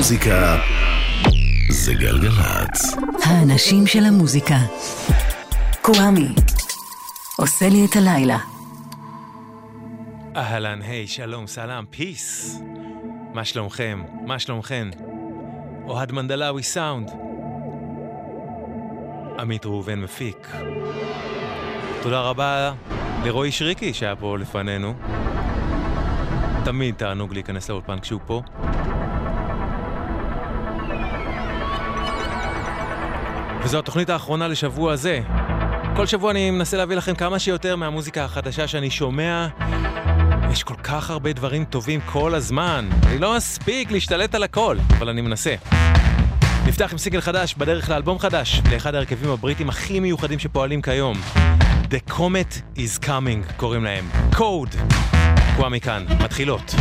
המוזיקה זה גלגלצ. האנשים של המוזיקה. קוואמי. עושה לי את הלילה. אהלן, היי, שלום, סלאם, פיס. מה שלומכם? מה שלומכן? אוהד מנדלאווי סאונד. עמית ראובן מפיק. תודה רבה לרועי שריקי שהיה פה לפנינו. תמיד תענוג להיכנס לאולפן כשהוא פה. וזו התוכנית האחרונה לשבוע הזה. כל שבוע אני מנסה להביא לכם כמה שיותר מהמוזיקה החדשה שאני שומע. יש כל כך הרבה דברים טובים כל הזמן. אני לא מספיק להשתלט על הכל, אבל אני מנסה. נפתח עם סיגל חדש בדרך לאלבום חדש, לאחד ההרכבים הבריטים הכי מיוחדים שפועלים כיום. The Comet is Coming קוראים להם. Code. קווה מכאן, מתחילות.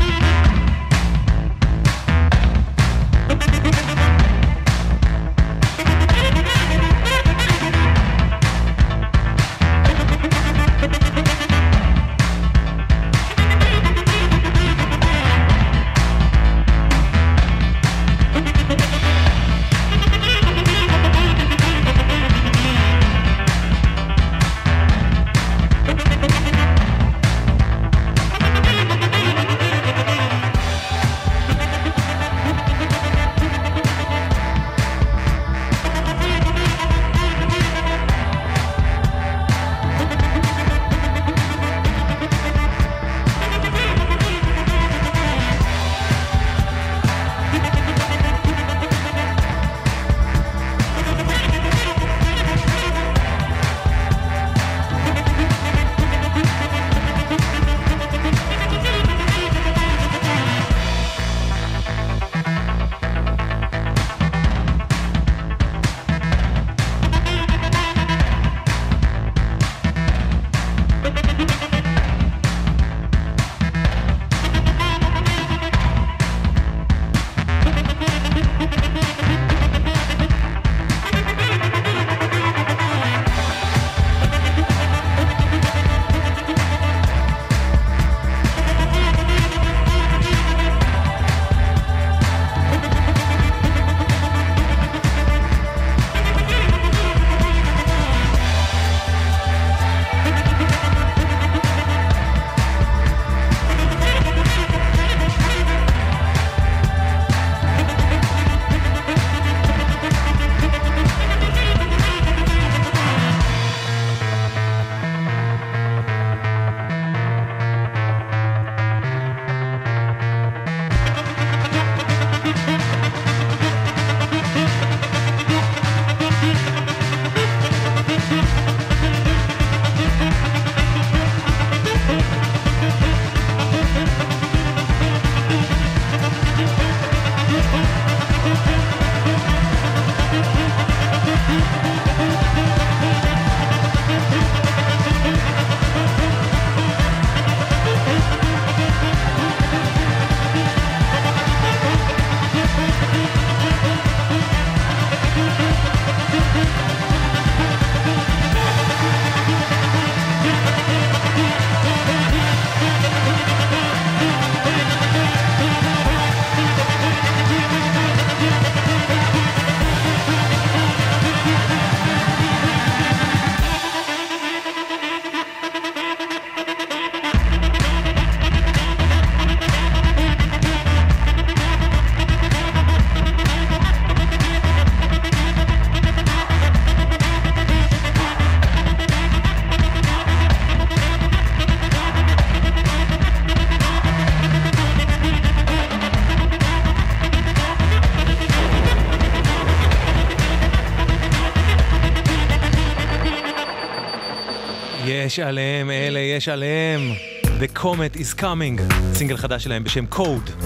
יש עליהם, אלה יש עליהם. The Comet is Coming, סינגל חדש שלהם בשם Code.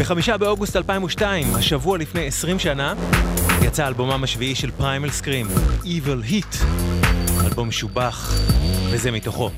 בחמישה באוגוסט 2002, השבוע לפני 20 שנה, יצא אלבומם השביעי של פריימל סקרים, Evil Heat. אלבום משובח, וזה מתוכו.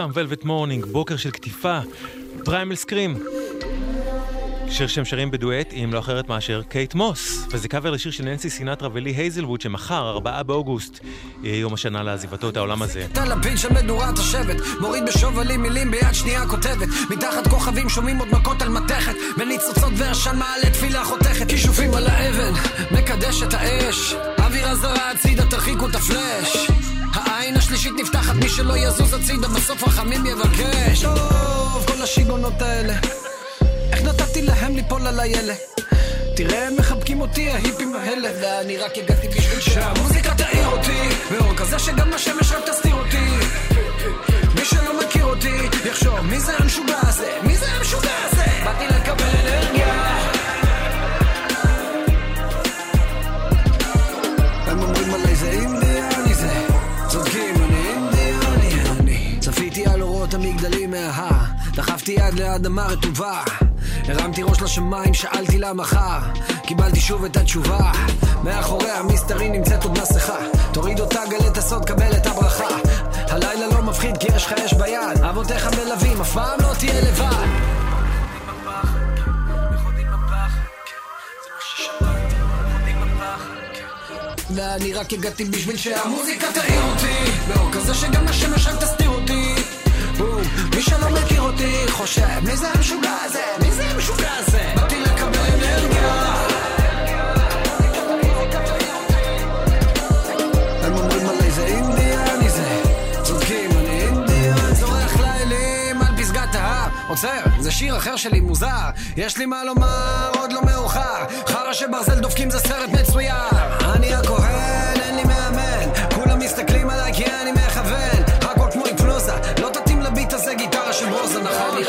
Some Velvet Morning, בוקר של קטיפה, Primal Scream. שיר שהם שרים בדואט עם לא אחרת מאשר קייט מוס, וזה קאבר לשיר של ננסי סינטרה ולי הייזלווד שמחר, 4 באוגוסט, יהיה יום השנה לעזיבתו את העולם הזה. את הלפיד של מדורת השבט, מוריד בשובלים מילים ביד שנייה כותבת, מתחת כוכבים שומעים עוד מכות על מתכת, בניצוצות ועשן מעלה תפילה חותכת, כישופים על האבן, מקדש את האש, אווירה זרה הצידה תרחיקו את הפלאש. העין השלישית נפתחת, מי שלא יזוז הצידה, בסוף רחמים יבקש. טוב, כל השיגעונות האלה. איך נתתי להם ליפול על הילד? תראה, הם מחבקים אותי, ההיפים האלה, ואני רק הגעתי בשביל שהמוזיקה תעיר אותי, באור כזה שגם השמש רק תסתיר אותי. מי שלא מכיר אותי, יחשוב, מי זה המשוגע הזה? מי זה המשוגע לאדמה רטובה. הרמתי ראש לשמיים, שאלתי למחר קיבלתי שוב את התשובה. מאחורי המסתרי נמצאת עוד מסכה. תוריד אותה, גלה את הסוד, קבל את הברכה. הלילה לא מפחיד כי יש לך אש ביד. אבותיך מלווים, אף פעם לא תהיה לבד. ואני רק הגעתי בשביל שהמוזיקה תעיר אותי. באור כזה שגם השמש רק תסתיר אותי בום, מי שלא מכיר אותי חושב מי זה המשוגע הזה? מי זה המשוגע הזה? באתי לקבל אנרגיה. הם אומרים עליי זה אינדיאני זה. צודקים אני אינדיאן. צורך לאלים על פסגת ההר. עוצר, זה שיר אחר שלי מוזר. יש לי מה לומר, עוד לא מאוחר. חרא שברזל דופקים זה סרט מצויר. אני הכהן,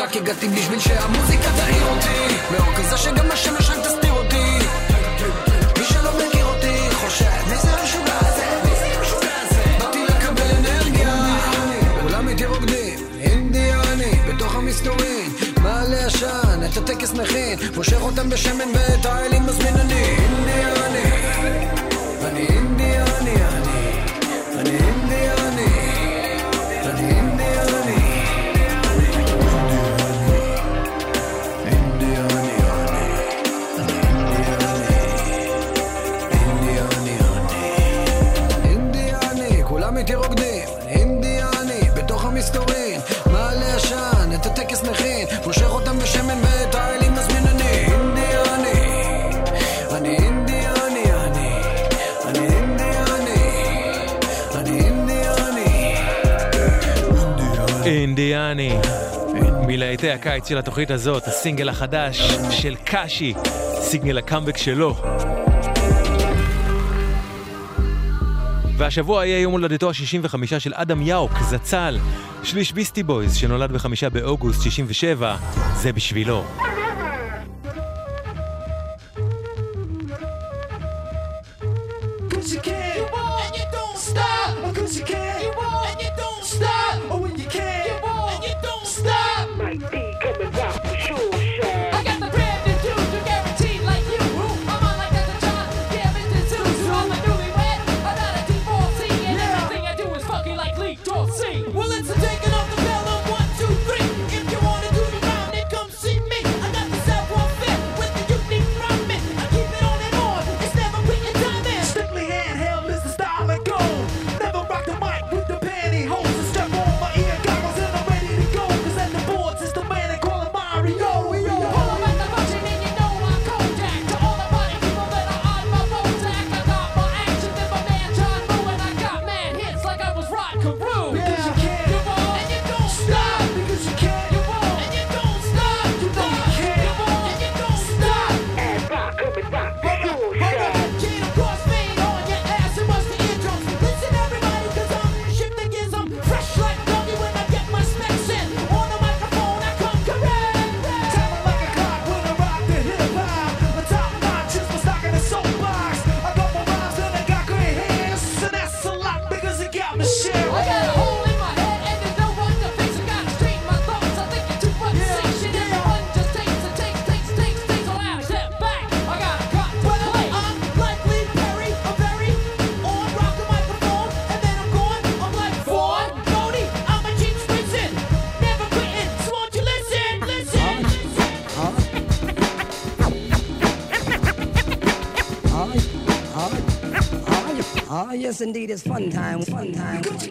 רק הגעתי בשביל שהמוזיקה תעיר אותי. באור כזה שגם השמש רק תסתיר אותי. מי שלא מכיר אותי חושב מי זה המשוגע הזה? מי זה המשוגע הזה? באתי לקבל אנרגיה. כולם איתי רוקדים אינדיאני בתוך המסתורין. מעלה עשן את הטקס מכין. מושך אותם בשמן ואת האלים מזמין אני אינדיאני אני אינדיאני אני אני הקיץ של התוכנית הזאת, הסינגל החדש של קאשי, סינגל הקאמבק שלו. והשבוע יהיה יום הולדתו ה-65 של אדם יאוק, זצ"ל, שליש ביסטי בויז, שנולד בחמישה באוגוסט 67, זה בשבילו. indeed is fun time, fun time. Fun time.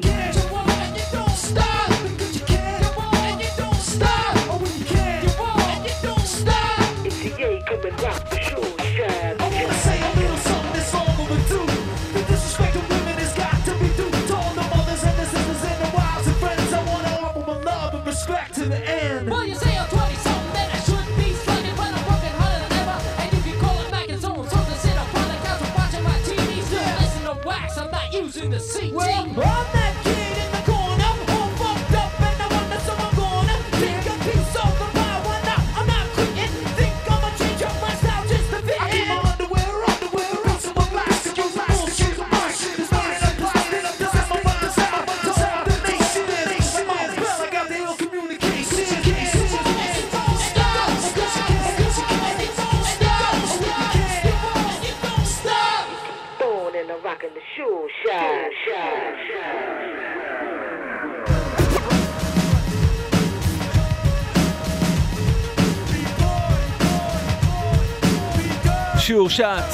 Sure Shot,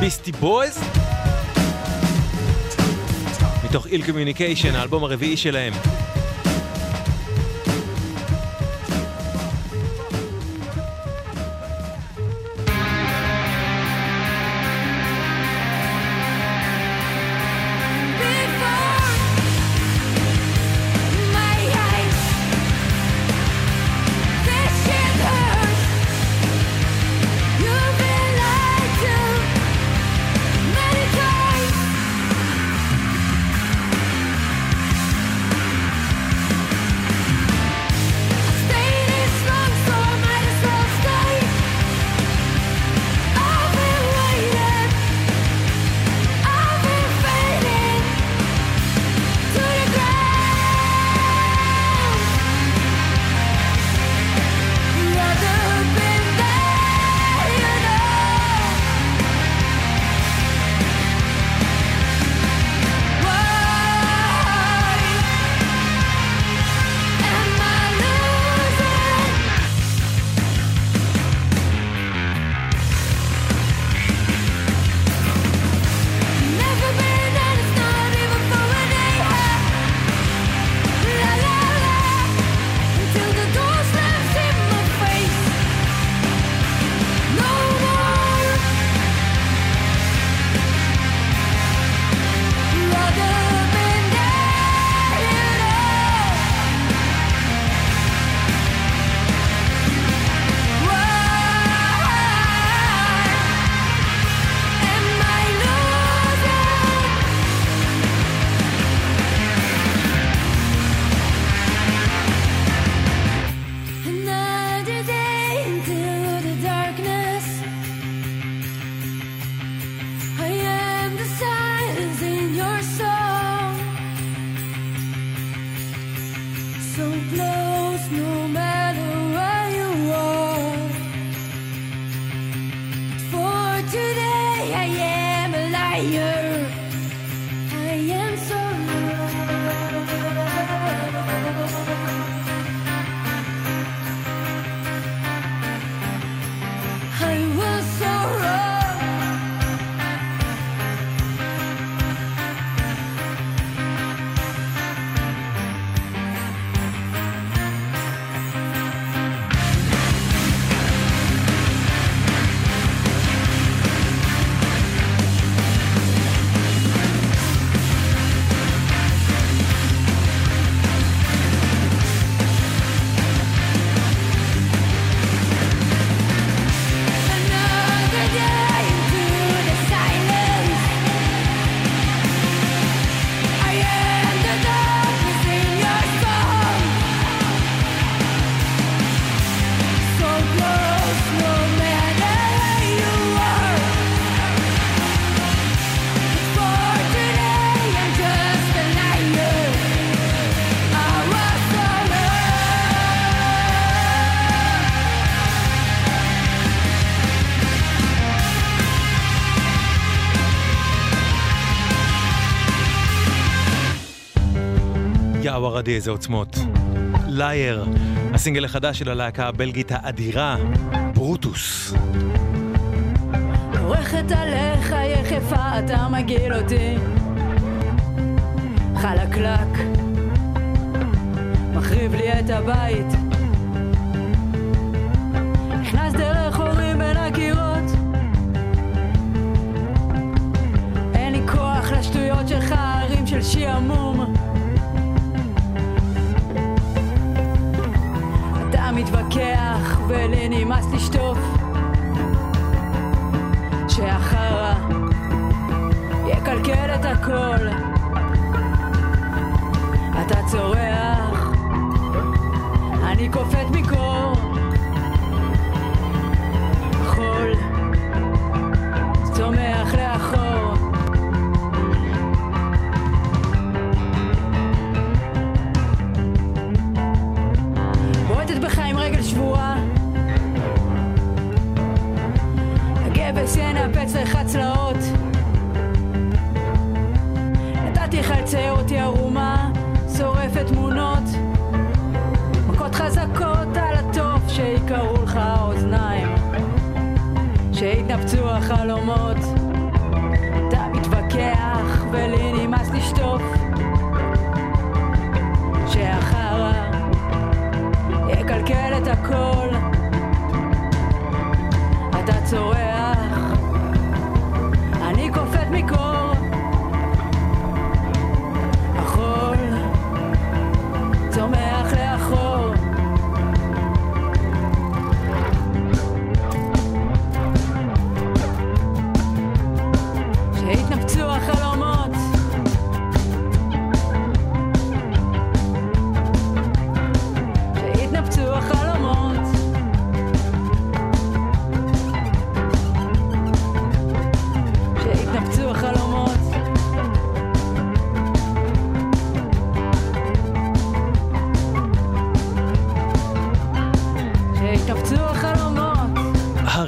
ביסטי בויז? מתוך Ill Communication, האלבום הרביעי שלהם. ספרדי, איזה עוצמות. לייר, הסינגל החדש של הלהקה הבלגית האדירה, ברוטוס. עורכת עליך יחפה, אתה מגעיל אותי. חלקלק, מחריב לי את הבית. נכנס דרך הורים בין הקירות. אין לי כוח לשטויות שלך, הרים של שיעמום. מתווכח ולי נמאס לשטוף. שהחרא יקלקל את הכל. אתה צורח, אני קופאת מקור. ינפץ לך צלעות. נתתי לך לצייר אותי ערומה, שורפת תמונות. מכות חזקות על התוף שיקראו לך האוזניים. שיתנפצו החלומות.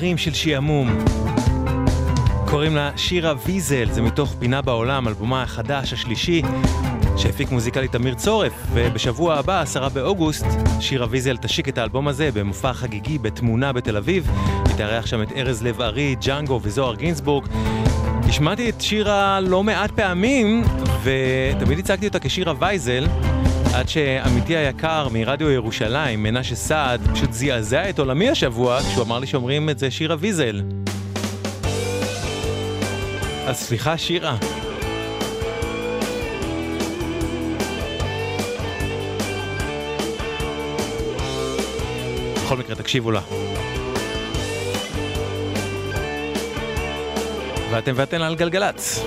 הרים של שעמום. קוראים לה שירה ויזל, זה מתוך פינה בעולם, אלבומה החדש, השלישי, שהפיק מוזיקלית אמיר צורף, ובשבוע הבא, עשרה באוגוסט, שירה ויזל תשיק את האלבום הזה במופע חגיגי בתמונה בתל אביב. היא תארח שם את ארז לב ארי, ג'אנגו וזוהר גינזבורג. השמעתי את שירה לא מעט פעמים, ותמיד הצגתי אותה כשירה וייזל, עד שעמיתי היקר מרדיו ירושלים, מנשה סעד, פשוט זעזע את עולמי השבוע, כשהוא אמר לי שאומרים את זה שירה ויזל. אז סליחה, שירה. בכל מקרה, תקשיבו לה. ואתם ואתן על גלגלצ.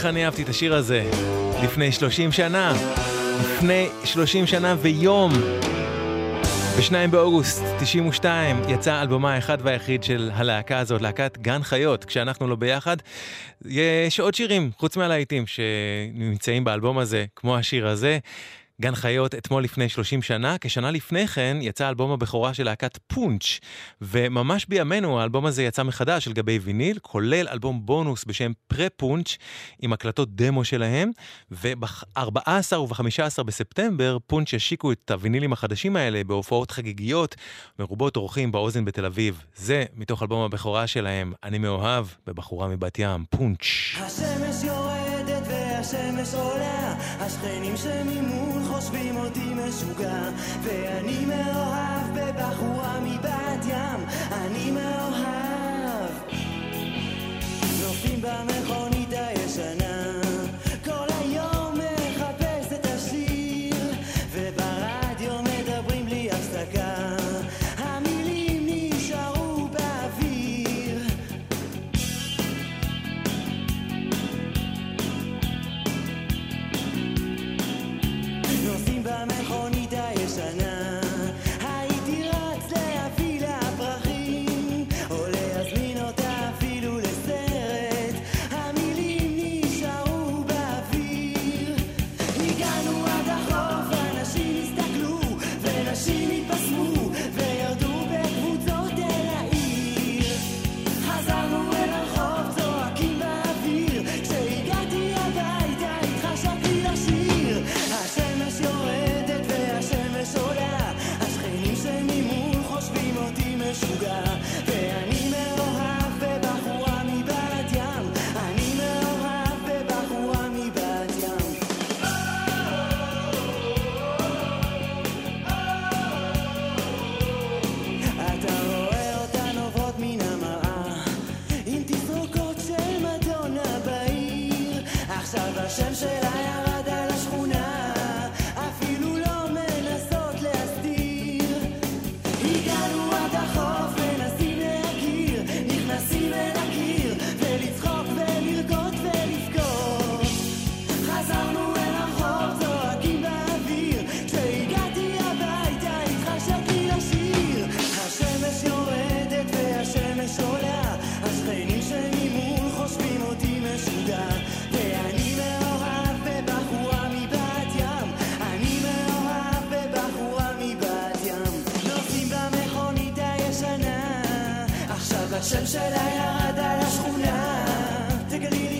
איך אני אהבתי את השיר הזה לפני 30 שנה, לפני 30 שנה ויום. ב-2 באוגוסט 92 יצא אלבומה האחד והיחיד של הלהקה הזאת, להקת גן חיות, כשאנחנו לא ביחד. יש עוד שירים, חוץ מהלהיטים, שנמצאים באלבום הזה, כמו השיר הזה. גן חיות אתמול לפני 30 שנה, כשנה לפני כן יצא אלבום הבכורה של להקת פונץ', וממש בימינו האלבום הזה יצא מחדש על גבי ויניל, כולל אלבום בונוס בשם פרה-פונץ', עם הקלטות דמו שלהם, וב-14 וב-15 בספטמבר פונץ' השיקו את הווינילים החדשים האלה בהופעות חגיגיות, מרובות אורחים באוזן בתל אביב. זה מתוך אלבום הבכורה שלהם, אני מאוהב, בבחורה מבת ים, פונץ'. השמש יורדת והשמש עולה, השכנים שממול חושבים אותי משוגע, ואני מאוהב בבחורה מבת ים, אני מאוהב. נוסעים במכונית עכשיו השם שלה ירד על השכונה. תגלי לי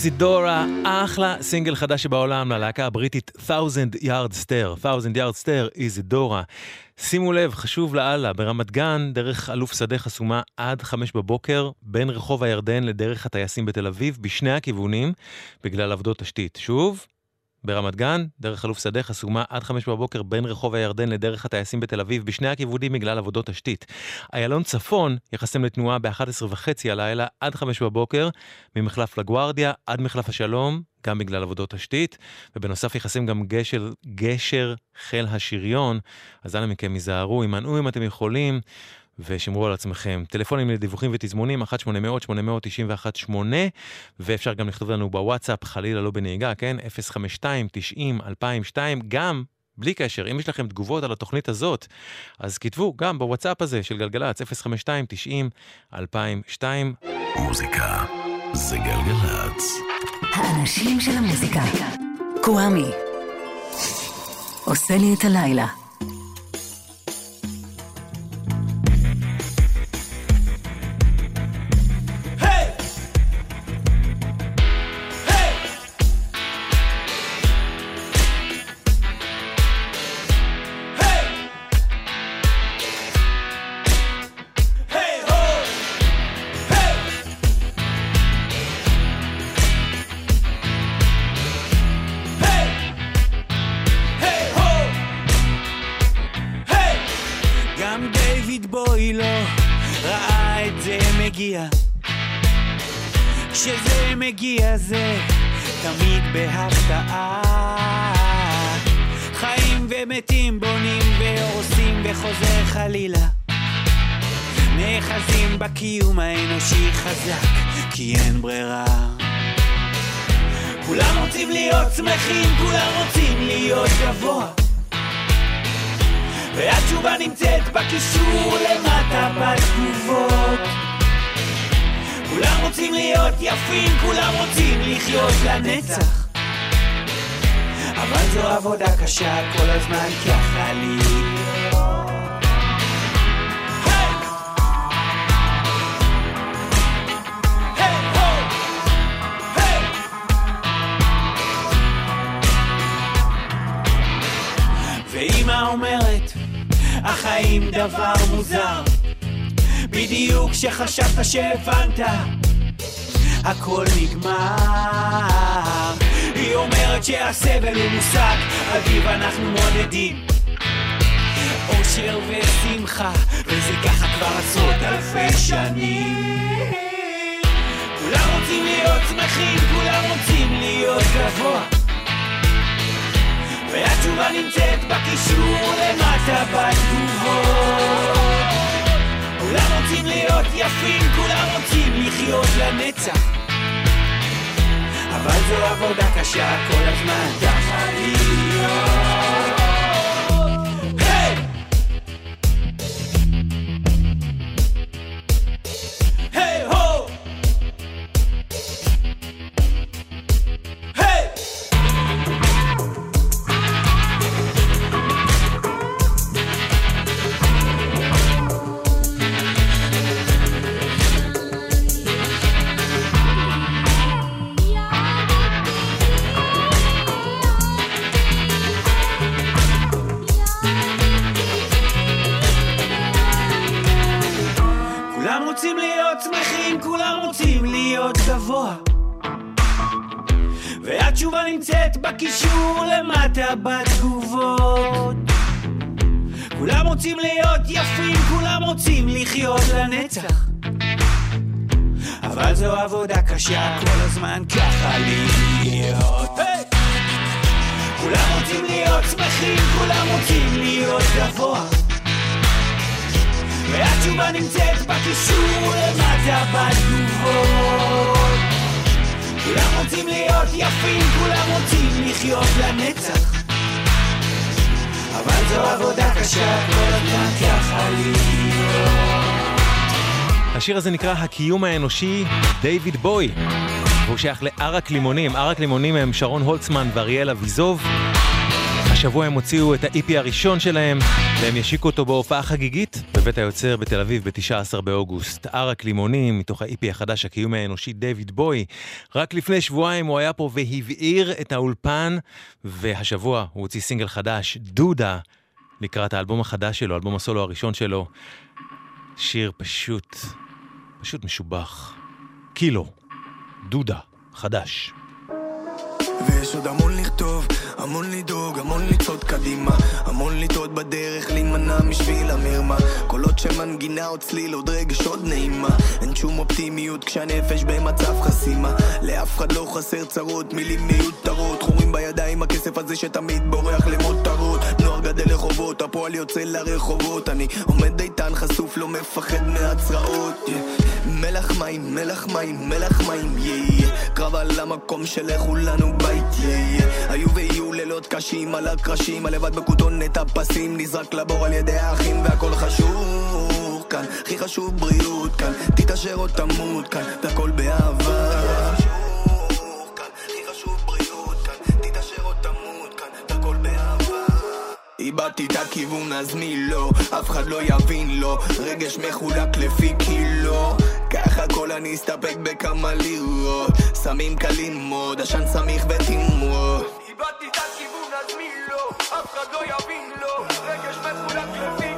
איזידורה, אחלה סינגל חדש שבעולם ללהקה הבריטית Thousand Yard Stair, Thousand Yard Stair, איזידורה. שימו לב, חשוב לאללה, ברמת גן, דרך אלוף שדה חסומה עד חמש בבוקר, בין רחוב הירדן לדרך הטייסים בתל אביב, בשני הכיוונים, בגלל עבודות תשתית. שוב, ברמת גן, דרך אלוף שדה חסומה עד חמש בבוקר בין רחוב הירדן לדרך הטייסים בתל אביב, בשני הכיוונים בגלל עבודות תשתית. איילון צפון יחסם לתנועה ב-11 וחצי הלילה עד חמש בבוקר, ממחלף לגוארדיה עד מחלף השלום, גם בגלל עבודות תשתית, ובנוסף יחסם גם גשר, גשר חיל השריון, אז אנא מכם היזהרו, הימנעו אם אתם יכולים. ושמרו על עצמכם. טלפונים לדיווחים ותזמונים, 1-800-891-8, ואפשר גם לכתוב לנו בוואטסאפ, חלילה לא בנהיגה, כן? 052-90-2002, גם בלי קשר, אם יש לכם תגובות על התוכנית הזאת, אז כתבו גם בוואטסאפ הזה של גלגלצ, 052-90-2002. מוזיקה זה גלגלצ. האנשים של המוזיקה. קוואמי. עושה לי את הלילה. והתשובה נמצאת בקישור למטה בתגובות. כולם רוצים להיות יפים, כולם רוצים לחיות לנצח. אבל זו עבודה קשה כל הזמן ככה להיות ואמא אומרת, החיים דבר מוזר בדיוק כשחשבת שהבנת, הכל נגמר. היא אומרת שהסבל הוא מושג, אביב אנחנו מודדים. אושר ושמחה, וזה ככה כבר עשרות אלפי שנים. כולם רוצים להיות שמחים, כולם רוצים להיות גבוה. והתשובה נמצאת בקישור למטה בתגובות. כולם רוצים להיות יפים, כולם רוצים לחיות לנצח. אבל זו עבודה קשה כל הזמן, ככה להיות. גבוה. והתשובה נמצאת בקישור למטה בתגובות. כולם רוצים להיות יפים, כולם רוצים לחיות לנצח. אבל זו עבודה קשה כל הזמן ככה להיות. היי! כולם רוצים להיות שמחים, כולם רוצים להיות גבוה. ואת התשובה נמצאת בקישור למטה בתגובות כולם רוצים להיות יפים, כולם רוצים לחיות לנצח אבל זו עבודה קשה, כל הזמן ככה להיות השיר הזה נקרא הקיום האנושי, דיוויד בוי. והוא שייך לערק לימונים. ערק לימונים הם שרון הולצמן ואריאל אביזוב. השבוע הם הוציאו את ה-EP הראשון שלהם, והם ישיקו אותו בהופעה חגיגית בבית היוצר בתל אביב ב-19 באוגוסט. ערק לימונים, מתוך ה-EP החדש, הקיום האנושי, דיוויד בוי. רק לפני שבועיים הוא היה פה והבעיר את האולפן, והשבוע הוא הוציא סינגל חדש, דודה, לקראת האלבום החדש שלו, אלבום הסולו הראשון שלו. שיר פשוט, פשוט משובח. קילו, דודה, חדש. ויש עוד המון לכתוב, המון לדאוג, המון לצעוד קדימה. המון לטעות בדרך, להימנע משביל המרמה. קולות שמנגינה עוד צליל, עוד רגש, עוד נעימה. אין שום אופטימיות כשהנפש במצב חסימה. לאף אחד לא חסר צרות, מילים מיותרות. חורים בידיים, הכסף הזה שתמיד בורח למותרות גדל לחובות, הפועל יוצא לרחובות אני עומד איתן, חשוף, לא מפחד מהצרעות. מלח מים, מלח מים, מלח מים, yeah. קרב על המקום של כולנו בית, yeah. היו ויהיו לילות קשים על הקרשים, הלבד בכותונת הפסים נזרק לבור על ידי האחים והכל חשוב כאן, הכי חשוב בריאות כאן, תתעשר או תמות כאן, והכל באהבה איבדתי את הכיוון אז מי לא, אף אחד לא יבין לו, רגש מחולק לפי קילו. ככה כל אני אסתפק בכמה לירות, סמים קלים מאוד, עשן סמיך ותמרות איבדתי את הכיוון אז מי לא, אף אחד לא יבין לו, רגש מחולק לפי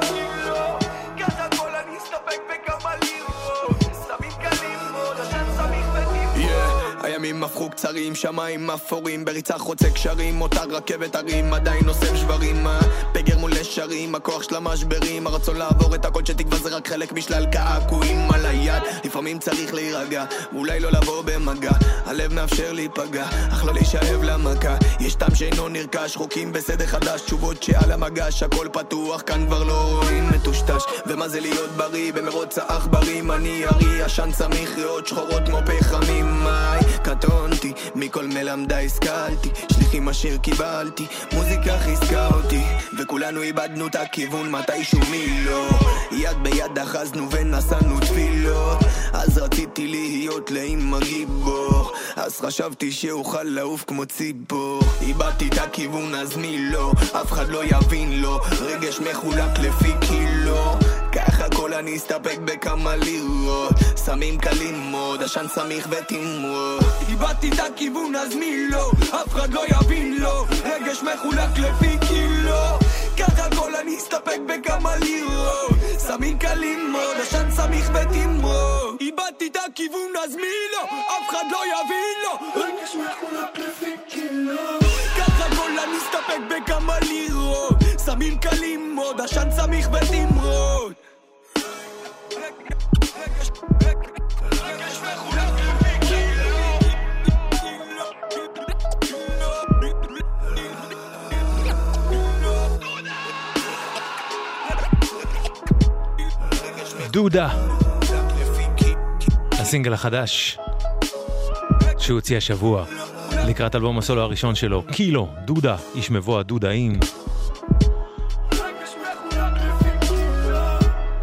הימים הפכו קצרים, שמיים אפורים, בריצה חוצה קשרים, אותה רכבת הרים, עדיין אוסף שברים, אה? פגר מול נשרים, הכוח של המשברים, הרצון לעבור את הכל שתקווה זה רק חלק משלל קעקועים על היד, לפעמים צריך להירגע, אולי לא לבוא במגע, הלב מאפשר להיפגע, אך לא להישאב למכה, יש טעם שאינו נרכש, חוקים בסדר חדש, תשובות שעל המגש, הכל פתוח, כאן כבר לא רואים מטושטש, ומה זה להיות בריא במרוץ העכברים, אני ארי, עשן סמיך, ריאות שחורות כמו פחמים, מאי, קטונתי, מכל מלמדי השכלתי, שליחים אשר קיבלתי, מוזיקה חיזקה אותי, וכולנו איבדנו את הכיוון מתישהו מי לא, יד ביד אחזנו ונשאנו תפילות, אז רציתי להיות לאמא גיבור, אז חשבתי שאוכל לעוף כמו ציפור, איבדתי את הכיוון אז מי לא, אף אחד לא יבין לו, רגש מחולק לפי קילו, ככה כל אני אסתפק בכמה לירות, סמים קלים מאוד, עשן סמיך ותמרות, איבדתי את הכיוון אז מי לא, אף אחד לא יבין לו, רגש מחולק לפי קילו, ככה כל אני אסתפק בכמה לירות, סמים קלים מאוד, עשן סמיך ותמרות, איבדתי את הכיוון אז מי לא, אף אחד לא יבין לו, רגש בכמה לירות, סמים קלים מאוד, עשן סמיך ותמרות דודה. הסינגל החדש שהוא הוציא השבוע לקראת אלבום הסולו הראשון שלו, קילו, דודה, איש מבוא דודאים.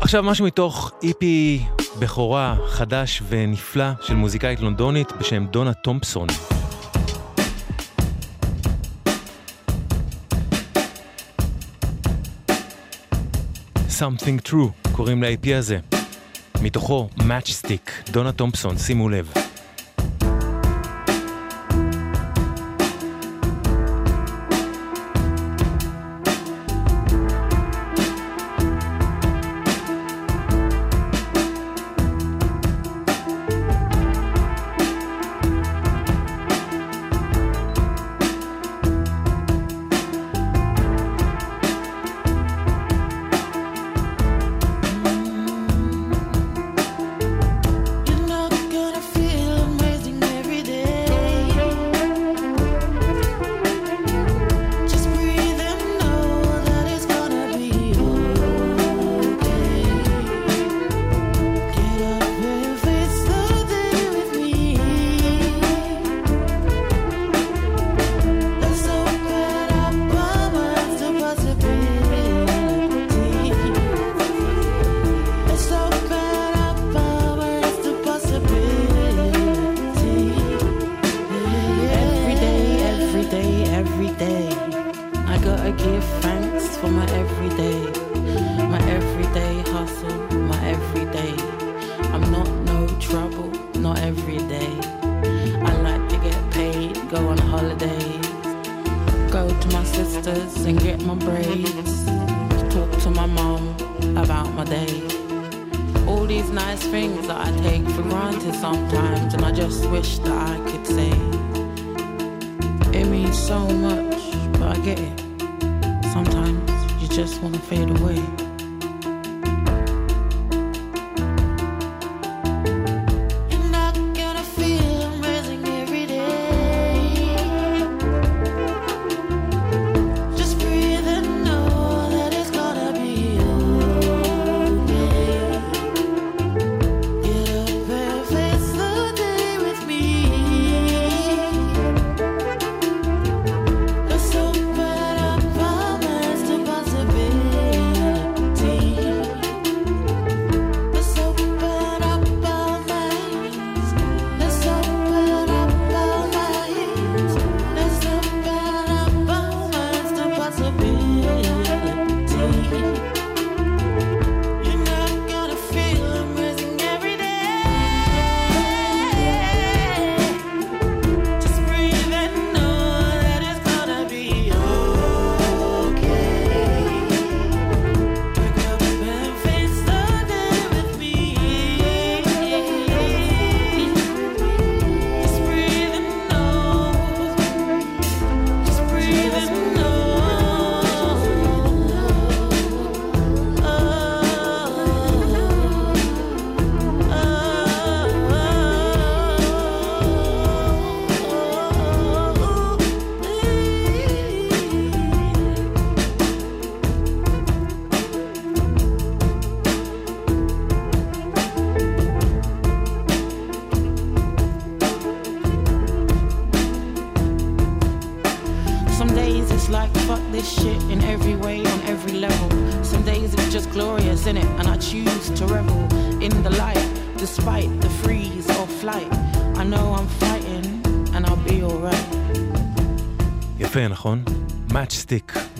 עכשיו משהו מתוך איפי בכורה חדש ונפלא של מוזיקאית לונדונית בשם דונה תומפסון. Something True קוראים ל-IP הזה. מתוכו Matchstick, דונה תומפסון, שימו לב.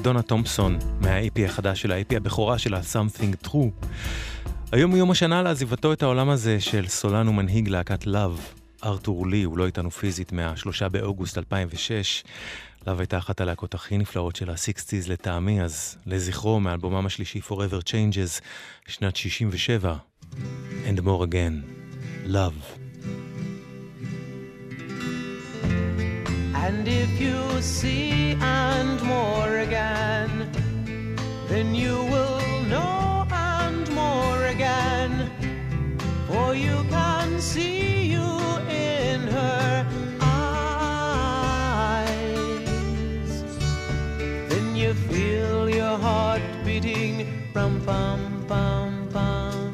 דונה תומפסון, מה-IP החדש של ה-IP הבכורה של ה-Something True. היום הוא יום השנה לעזיבתו את העולם הזה של סולן ומנהיג להקת לאב, ארתור לי, הוא לא איתנו פיזית מה-3 באוגוסט 2006. לאב הייתה אחת הלהקות הכי נפלאות של ה-60's לטעמי, אז לזכרו מאלבומם השלישי Forever Changes, שנת 67, And More Again, Love. And if you see and more again, then you will know and more again. For you can see you in her eyes. Then you feel your heart beating, rum pum pum pum.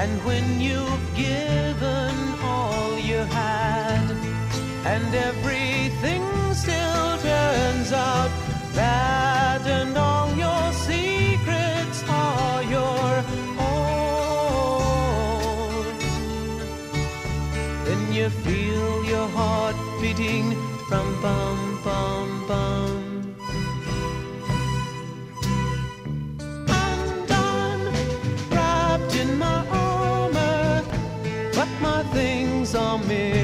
And when you give and everything still turns out bad, and all your secrets are your own. Then you feel your heart beating from bum bum bum. on me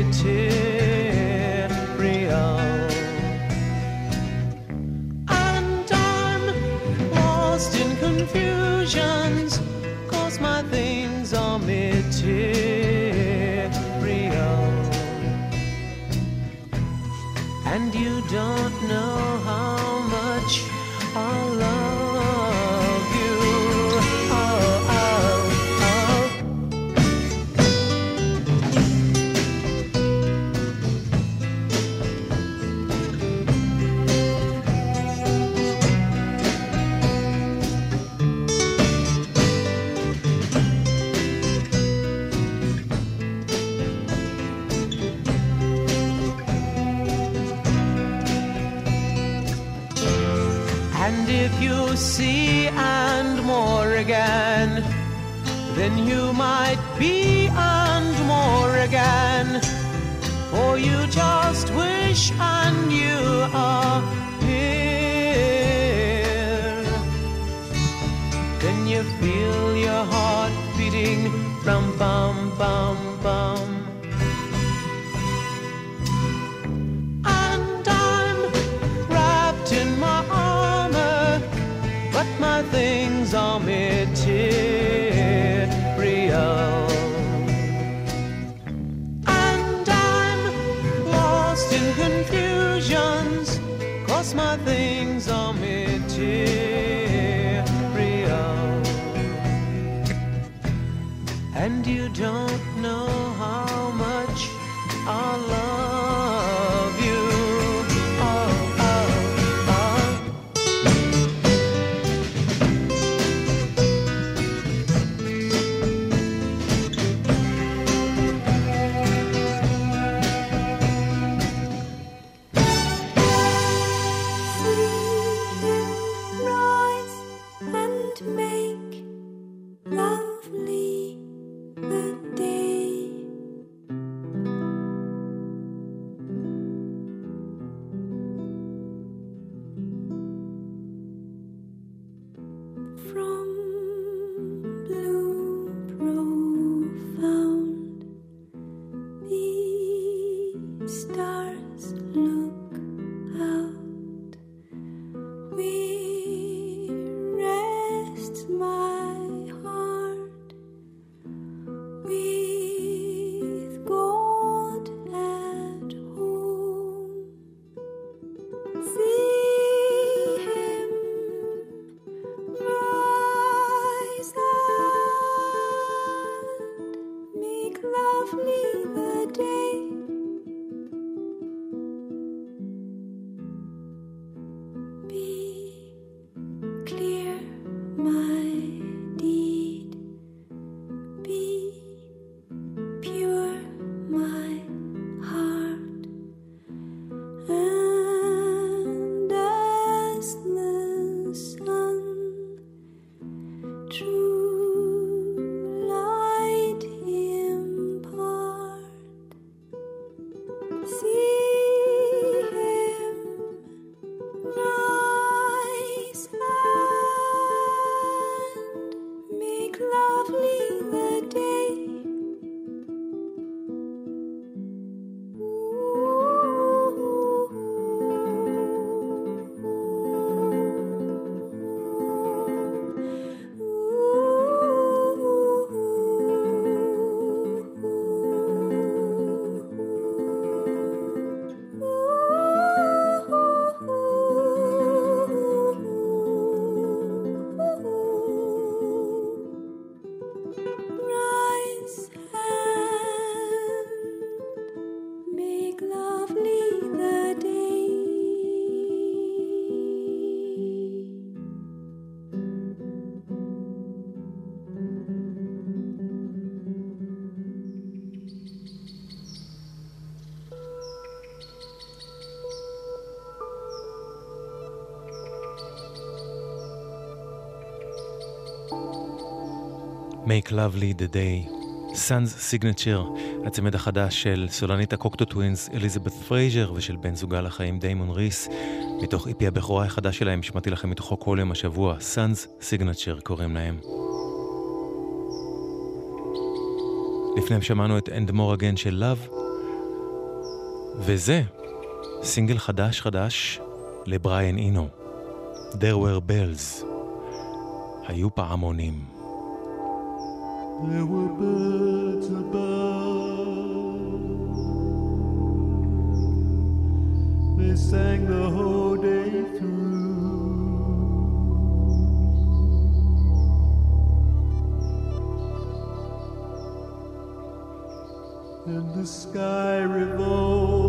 Make Lovely the Day, Sun's Signature, הצמד החדש של סולנית הקוקטו טווינס אליזבת פרייזר ושל בן זוגה לחיים דיימון ריס, מתוך EP הבכורה החדש שלהם, השמעתי לכם מתוכו כל יום השבוע, Sun's Signature קוראים להם. לפניהם שמענו את And More Again של Love, וזה סינגל חדש חדש לבריאן אינו, There were bells, היו פעמונים. There were birds above. They sang the whole day through. And the sky revolves,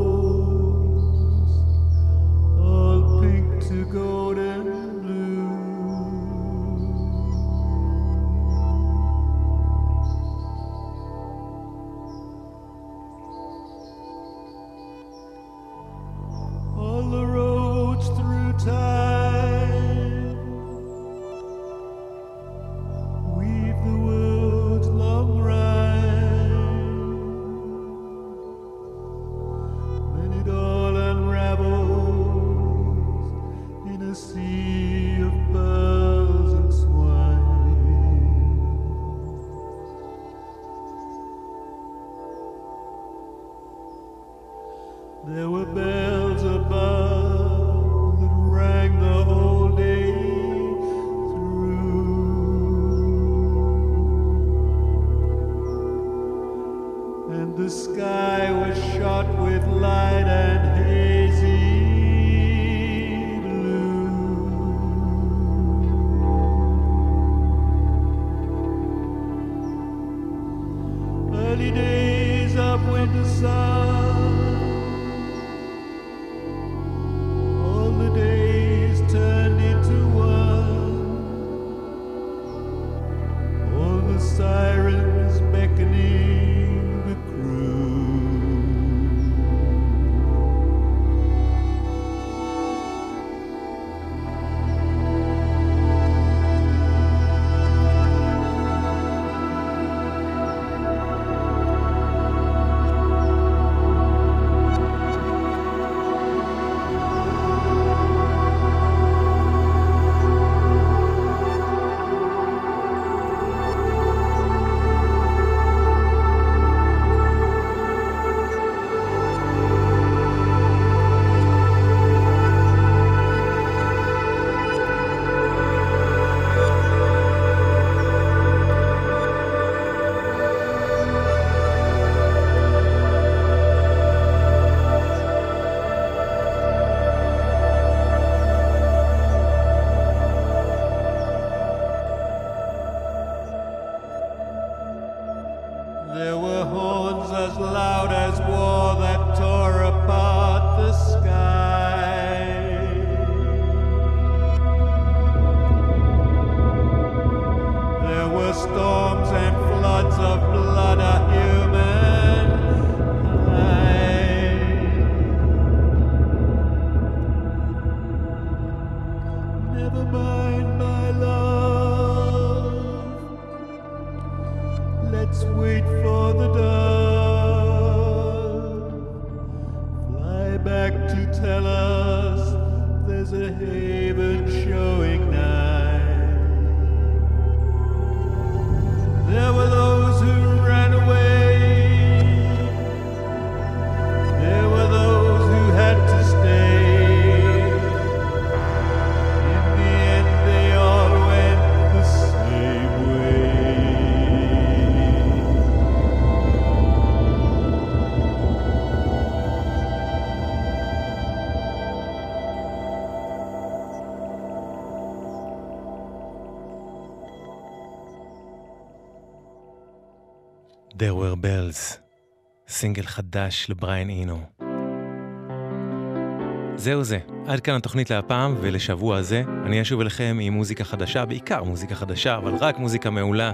There were bells, סינגל חדש לבריין אינו. זהו זה, עד כאן התוכנית להפעם ולשבוע הזה. אני אשוב אליכם עם מוזיקה חדשה, בעיקר מוזיקה חדשה, אבל רק מוזיקה מעולה.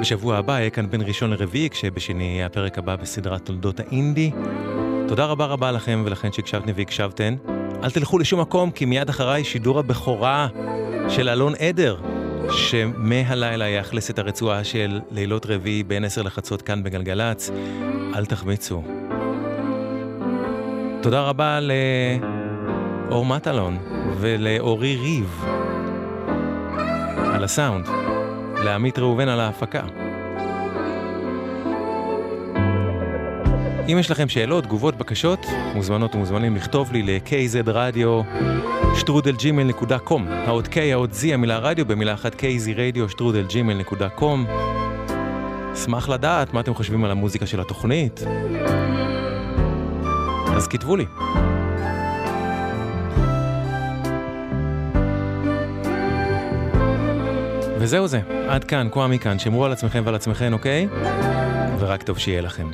בשבוע הבא יהיה כאן בין ראשון לרביעי, כשבשני יהיה הפרק הבא בסדרת תולדות האינדי. תודה רבה רבה לכם ולכן שהקשבתם והקשבתן. אל תלכו לשום מקום, כי מיד אחריי שידור הבכורה של אלון עדר, שמהלילה יאכלס את הרצועה של לילות רביעי בין עשר לחצות כאן בגלגלצ. אל תחמיצו. תודה רבה לאור מטלון ולאורי ריב על הסאונד, לעמית ראובן על ההפקה. אם יש לכם שאלות, תגובות, בקשות, מוזמנות ומוזמנים לכתוב לי ל-kz רדיו שטרודלג'ימל.קום האות K, האות Z, המילה רדיו במילה אחת kz רדיו שטרודלג'ימל.קום אשמח לדעת מה אתם חושבים על המוזיקה של התוכנית. אז כתבו לי. וזהו זה, עד כאן, כואה מכאן, שמרו על עצמכם ועל עצמכם, אוקיי? ורק טוב שיהיה לכם.